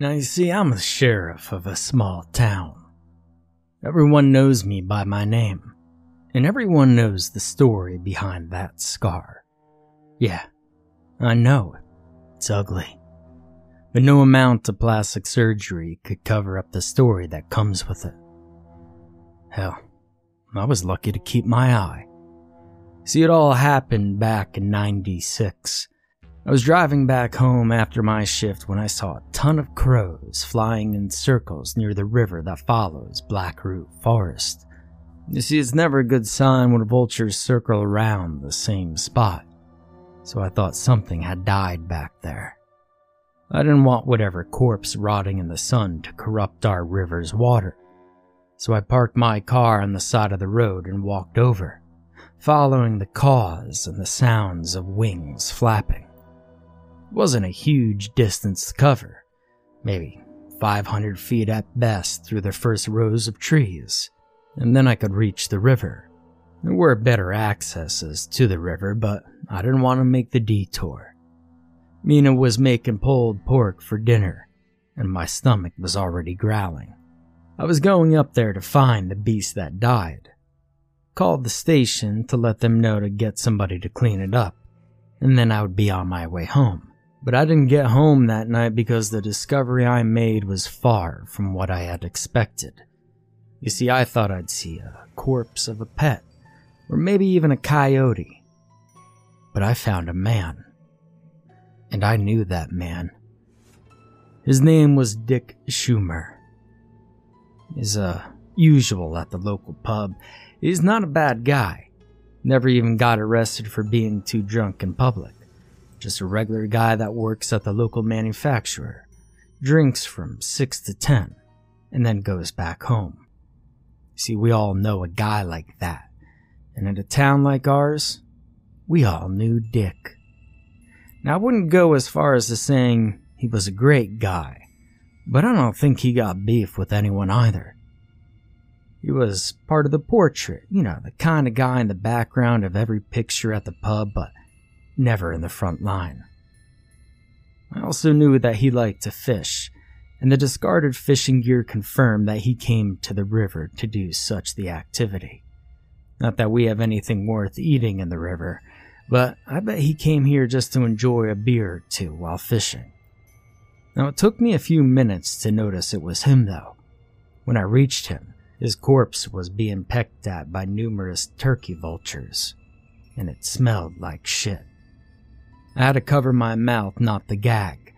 Now, you see, I'm the sheriff of a small town. Everyone knows me by my name, and everyone knows the story behind that scar. Yeah, I know. It's ugly. But no amount of plastic surgery could cover up the story that comes with it. Hell, I was lucky to keep my eye. See, it all happened back in 96 I was driving back home after my shift when I saw a ton of crows flying in circles near the river that follows Blackroot Forest. You see, it's never a good sign when vultures circle around the same spot, so I thought something had died back there. I didn't want whatever corpse rotting in the sun to corrupt our river's water, so I parked my car on the side of the road and walked over, following the caws and the sounds of wings flapping wasn't a huge distance to cover, maybe 500 feet at best through the first rows of trees, and then I could reach the river. There were better accesses to the river, but I didn't want to make the detour. Mina was making pulled pork for dinner, and my stomach was already growling. I was going up there to find the beast that died. Called the station to let them know to get somebody to clean it up, and then I would be on my way home. But I didn't get home that night because the discovery I made was far from what I had expected. You see, I thought I'd see a corpse of a pet, or maybe even a coyote. But I found a man. And I knew that man. His name was Dick Schumer. He's a uh, usual at the local pub. He's not a bad guy. Never even got arrested for being too drunk in public. Just a regular guy that works at the local manufacturer, drinks from 6 to 10, and then goes back home. See, we all know a guy like that. And in a town like ours, we all knew Dick. Now, I wouldn't go as far as to saying he was a great guy, but I don't think he got beef with anyone either. He was part of the portrait, you know, the kind of guy in the background of every picture at the pub, but never in the front line. I also knew that he liked to fish, and the discarded fishing gear confirmed that he came to the river to do such the activity. Not that we have anything worth eating in the river, but I bet he came here just to enjoy a beer or two while fishing. Now, it took me a few minutes to notice it was him, though. When I reached him, his corpse was being pecked at by numerous turkey vultures, and it smelled like shit. I had to cover my mouth not to gag.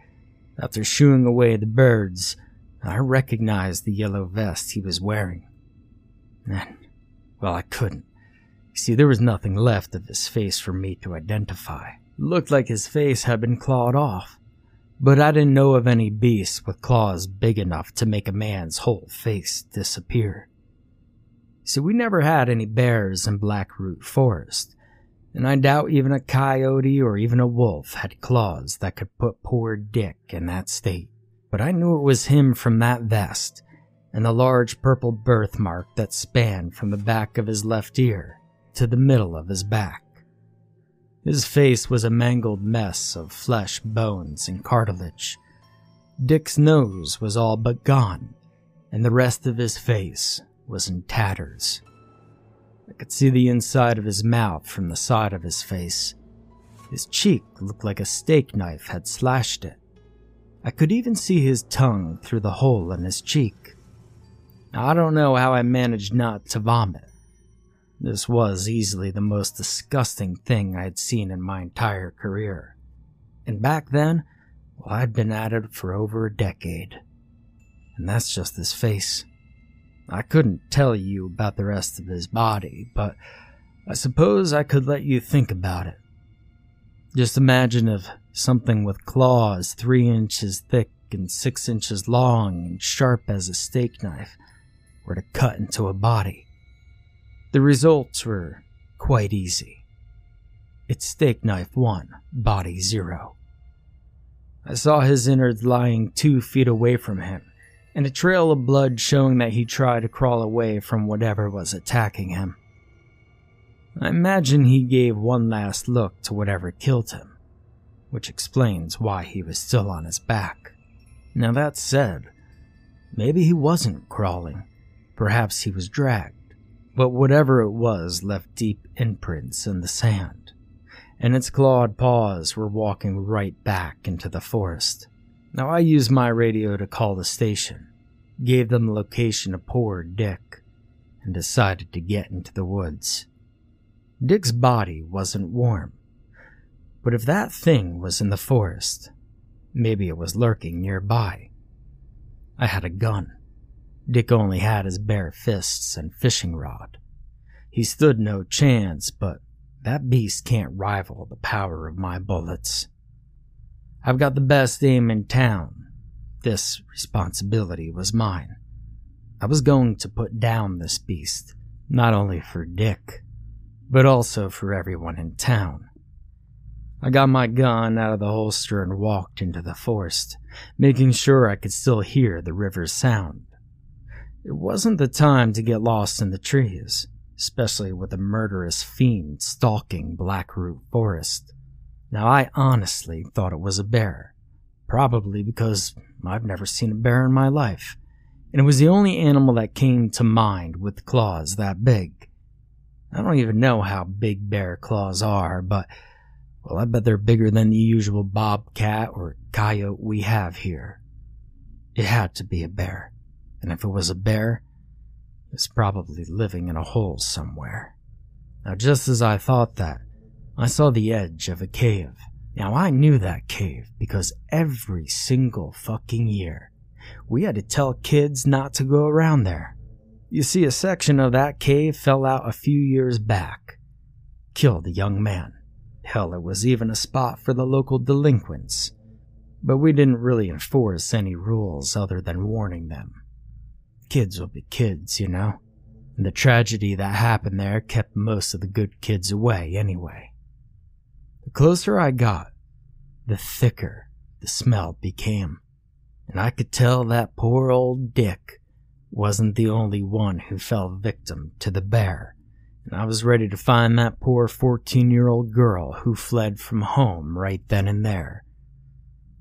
After shooing away the birds, I recognized the yellow vest he was wearing. And, well, I couldn't. You see, there was nothing left of his face for me to identify. It looked like his face had been clawed off, but I didn't know of any beast with claws big enough to make a man's whole face disappear. So we never had any bears in Blackroot Forest, and I doubt even a coyote or even a wolf had claws that could put poor Dick in that state. But I knew it was him from that vest and the large purple birthmark that spanned from the back of his left ear to the middle of his back. His face was a mangled mess of flesh, bones, and cartilage. Dick's nose was all but gone, and the rest of his face was in tatters. I could see the inside of his mouth from the side of his face. His cheek looked like a steak knife had slashed it. I could even see his tongue through the hole in his cheek. I don't know how I managed not to vomit. This was easily the most disgusting thing I had seen in my entire career. And back then, well, I'd been at it for over a decade. And that's just his face. I couldn't tell you about the rest of his body, but I suppose I could let you think about it. Just imagine if something with claws three inches thick and six inches long and sharp as a steak knife were to cut into a body. The results were quite easy. It's steak knife one, body zero. I saw his innards lying two feet away from him, and a trail of blood showing that he tried to crawl away from whatever was attacking him. I imagine he gave one last look to whatever killed him, which explains why he was still on his back. Now that said, maybe he wasn't crawling. Perhaps he was dragged. But whatever it was left deep imprints in the sand, and its clawed paws were walking right back into the forest. Now I used my radio to call the station, gave them the location of poor Dick, and decided to get into the woods. Dick's body wasn't warm, but if that thing was in the forest, maybe it was lurking nearby. I had a gun. Dick only had his bare fists and fishing rod. He stood no chance, but that beast can't rival the power of my bullets. I've got the best aim in town. This responsibility was mine. I was going to put down this beast, not only for Dick, but also for everyone in town. I got my gun out of the holster and walked into the forest, making sure I could still hear the river's sound. It wasn't the time to get lost in the trees, especially with a murderous fiend stalking Blackroot Forest. Now, I honestly thought it was a bear, probably because I've never seen a bear in my life, and it was the only animal that came to mind with claws that big. I don't even know how big bear claws are, but, well, I bet they're bigger than the usual bobcat or coyote we have here. It had to be a bear and if it was a bear, it was probably living in a hole somewhere. Now, just as I thought that, I saw the edge of a cave. Now, I knew that cave because every single fucking year, we had to tell kids not to go around there. You see, a section of that cave fell out a few years back, killed a young man. Hell, it was even a spot for the local delinquents. But we didn't really enforce any rules other than warning them kids will be kids, you know? And the tragedy that happened there kept most of the good kids away anyway. The closer I got, the thicker the smell became. And I could tell that poor old Dick wasn't the only one who fell victim to the bear. And I was ready to find that poor 14 year old girl who fled from home right then and there.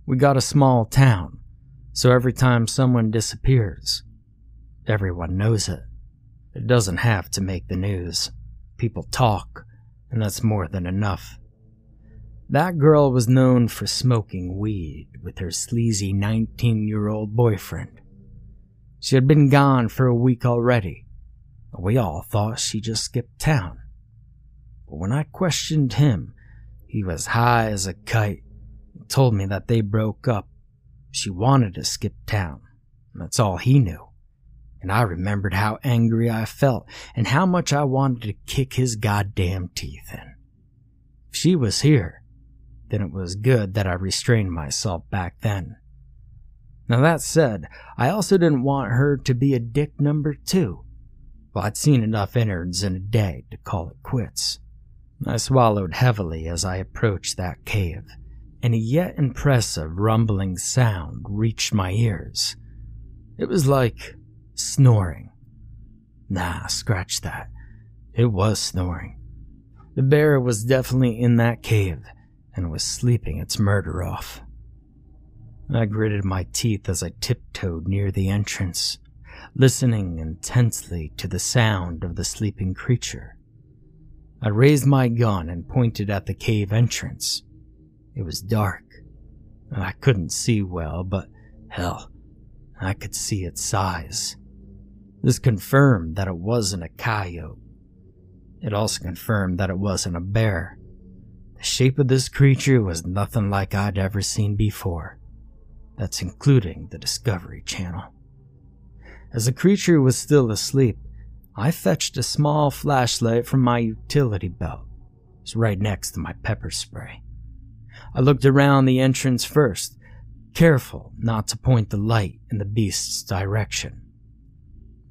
We got a small town, so every time someone disappears, Everyone knows it. It doesn't have to make the news. People talk, and that's more than enough. That girl was known for smoking weed with her sleazy 19 year old boyfriend. She had been gone for a week already. We all thought she just skipped town. But when I questioned him, he was high as a kite and told me that they broke up. She wanted to skip town. That's all he knew and I remembered how angry I felt and how much I wanted to kick his goddamn teeth in. If she was here, then it was good that I restrained myself back then. Now that said, I also didn't want her to be a dick number two. Well, I'd seen enough innards in a day to call it quits. I swallowed heavily as I approached that cave, and a yet impressive rumbling sound reached my ears. It was like Snoring. Nah, scratch that. It was snoring. The bear was definitely in that cave and was sleeping its murder off. I gritted my teeth as I tiptoed near the entrance, listening intensely to the sound of the sleeping creature. I raised my gun and pointed at the cave entrance. It was dark. I couldn't see well, but hell, I could see its size. This confirmed that it wasn't a coyote. It also confirmed that it wasn't a bear. The shape of this creature was nothing like I'd ever seen before. That's including the Discovery Channel. As the creature was still asleep, I fetched a small flashlight from my utility belt. It was right next to my pepper spray. I looked around the entrance first, careful not to point the light in the beast's direction.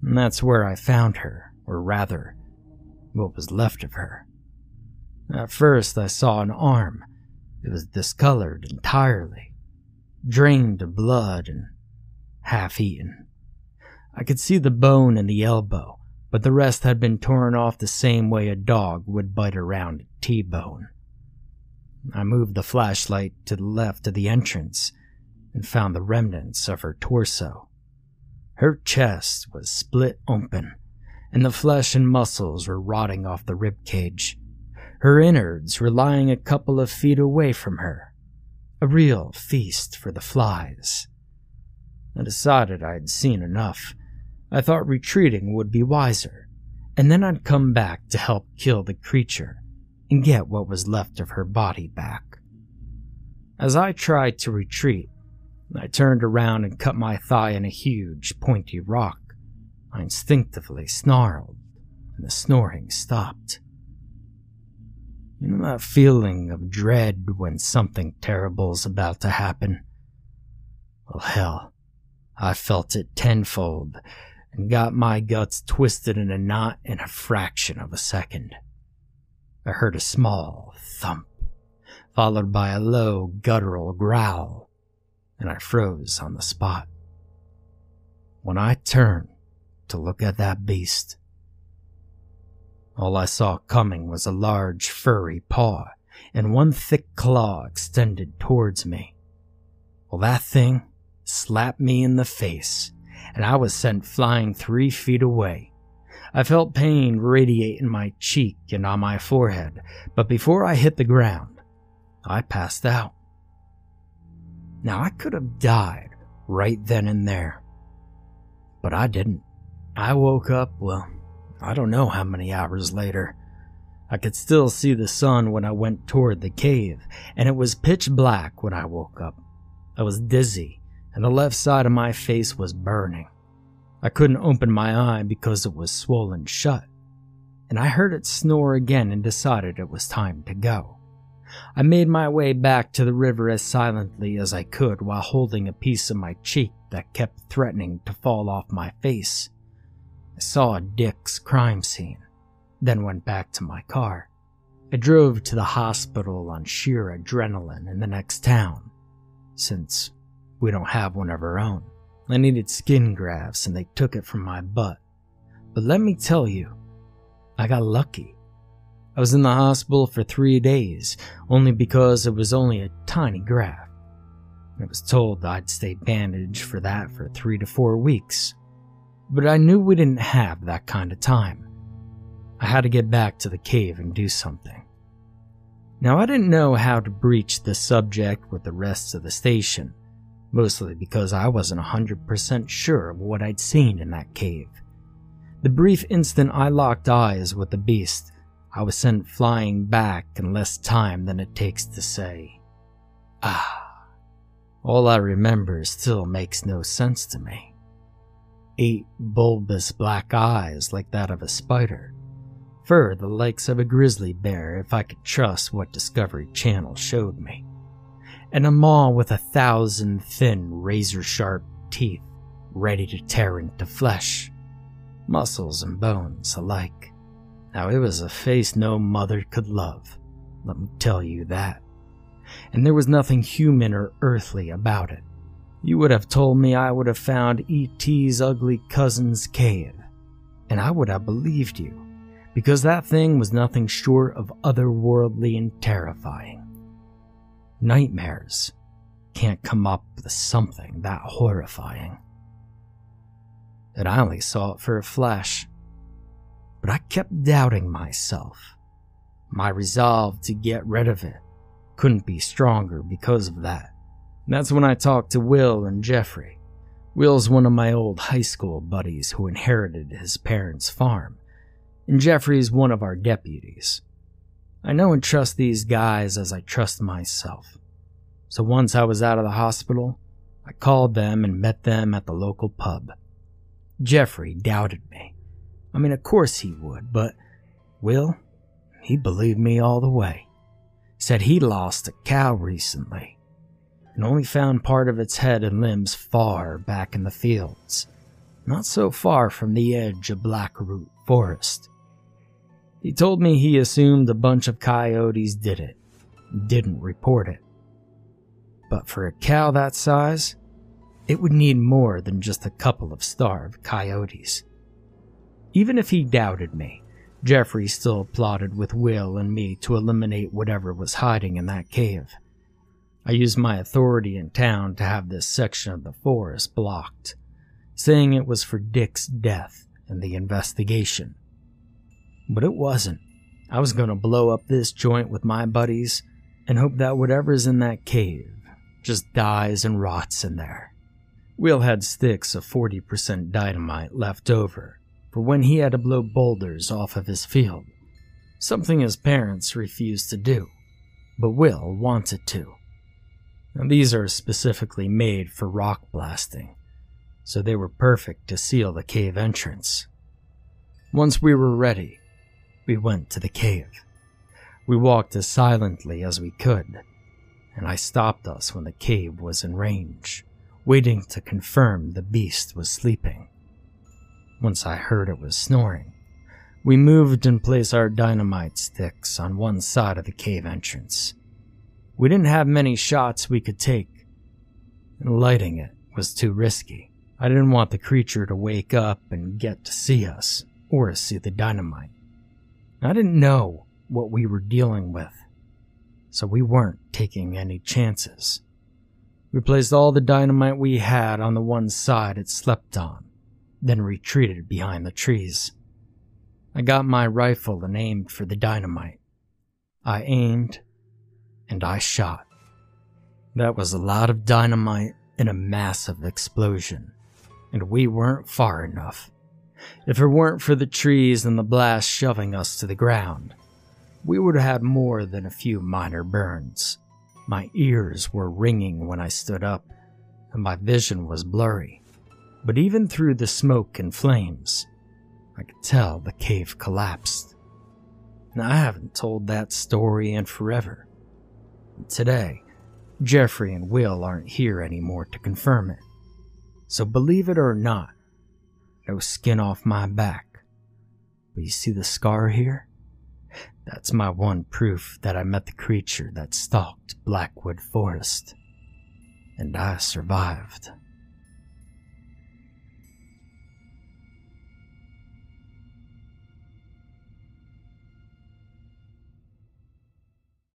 And that's where I found her, or rather, what was left of her. At first, I saw an arm. It was discolored entirely, drained of blood, and half eaten. I could see the bone in the elbow, but the rest had been torn off the same way a dog would bite around a T-bone. I moved the flashlight to the left of the entrance and found the remnants of her torso. Her chest was split open, and the flesh and muscles were rotting off the rib cage. Her innards were lying a couple of feet away from her. A real feast for the flies. I decided I had seen enough. I thought retreating would be wiser, and then I'd come back to help kill the creature and get what was left of her body back. As I tried to retreat, I turned around and cut my thigh in a huge, pointy rock. I instinctively snarled, and the snoring stopped. That feeling of dread when something terrible is about to happen? Well, hell, I felt it tenfold and got my guts twisted in a knot in a fraction of a second. I heard a small thump, followed by a low, guttural growl, and I froze on the spot. When I turned to look at that beast, all I saw coming was a large, furry paw and one thick claw extended towards me. Well, that thing slapped me in the face, and I was sent flying three feet away. I felt pain radiate in my cheek and on my forehead, but before I hit the ground, I passed out. Now, I could have died right then and there, but I didn't. I woke up, well, I don't know how many hours later. I could still see the sun when I went toward the cave, and it was pitch black when I woke up. I was dizzy and the left side of my face was burning. I couldn't open my eye because it was swollen shut, and I heard it snore again and decided it was time to go. I made my way back to the river as silently as I could while holding a piece of my cheek that kept threatening to fall off my face. Saw Dick's crime scene, then went back to my car. I drove to the hospital on sheer adrenaline in the next town, since we don't have one of our own. I needed skin grafts and they took it from my butt. But let me tell you, I got lucky. I was in the hospital for three days, only because it was only a tiny graft. I was told I'd stay bandaged for that for three to four weeks. But I knew we didn't have that kind of time. I had to get back to the cave and do something. Now, I didn't know how to breach the subject with the rest of the station, mostly because I wasn't 100% sure of what I'd seen in that cave. The brief instant I locked eyes with the beast, I was sent flying back in less time than it takes to say, Ah. All I remember still makes no sense to me. Eight bulbous black eyes like that of a spider. Fur the likes of a grizzly bear if I could trust what Discovery Channel showed me and a maw with a thousand thin, razor sharp teeth ready to tear into flesh, muscles and bones alike. Now, it was a face no mother could love, let me tell you that. And there was nothing human or earthly about it. You would have told me I would have found E.T.'s ugly cousin's cave, and I would have believed you, because that thing was nothing short of otherworldly and terrifying. Nightmares can't come up with something that horrifying. And I only saw it for a flash. But I kept doubting myself. My resolve to get rid of it couldn't be stronger because of that. That's when I talked to Will and Jeffrey. Will's one of my old high school buddies who inherited his parents' farm, and Jeffrey's one of our deputies. I know and trust these guys as I trust myself. So once I was out of the hospital, I called them and met them at the local pub. Jeffrey doubted me. I mean, of course he would, but Will, he believed me all the way. Said he lost a cow recently and only found part of its head and limbs far back in the fields, not so far from the edge of Blackroot Forest. He told me he assumed a bunch of coyotes did it, didn't report it. But for a cow that size, it would need more than just a couple of starved coyotes. Even if he doubted me, Jeffrey still plotted with Will and me to eliminate whatever was hiding in that cave. I used my authority in town to have this section of the forest blocked, saying it was for Dick's death and the investigation. But it wasn't. I was going to blow up this joint with my buddies and hope that whatever's in that cave just dies and rots in there. Will had sticks of 40% dynamite left over for when he had to blow boulders off of his field, something his parents refused to do, but Will wanted to. And these are specifically made for rock blasting, so they were perfect to seal the cave entrance. Once we were ready, we went to the cave. We walked as silently as we could, and I stopped us when the cave was in range waiting to confirm the beast was sleeping. Once I heard it was snoring, we moved and placed our dynamite sticks on one side of the cave entrance. We didn't have many shots we could take, and lighting it was too risky. I didn't want the creature to wake up and get to see us or see the dynamite. I didn't know what we were dealing with, so we weren't taking any chances. We placed all the dynamite we had on the one side it slept on, then retreated behind the trees. I got my rifle and aimed for the dynamite. I aimed and I shot. That was a lot of dynamite in a massive explosion, and we weren't far enough. If it weren't for the trees and the blast shoving us to the ground, we would have had more than a few minor burns. My ears were ringing when I stood up, and my vision was blurry. But even through the smoke and flames, I could tell the cave collapsed. Now, I haven't told that story in forever. Today, Jeffrey and Will aren't here anymore to confirm it. So believe it or not, no skin off my back. But you see the scar here? That's my one proof that I met the creature that stalked Blackroot Forest. And I survived.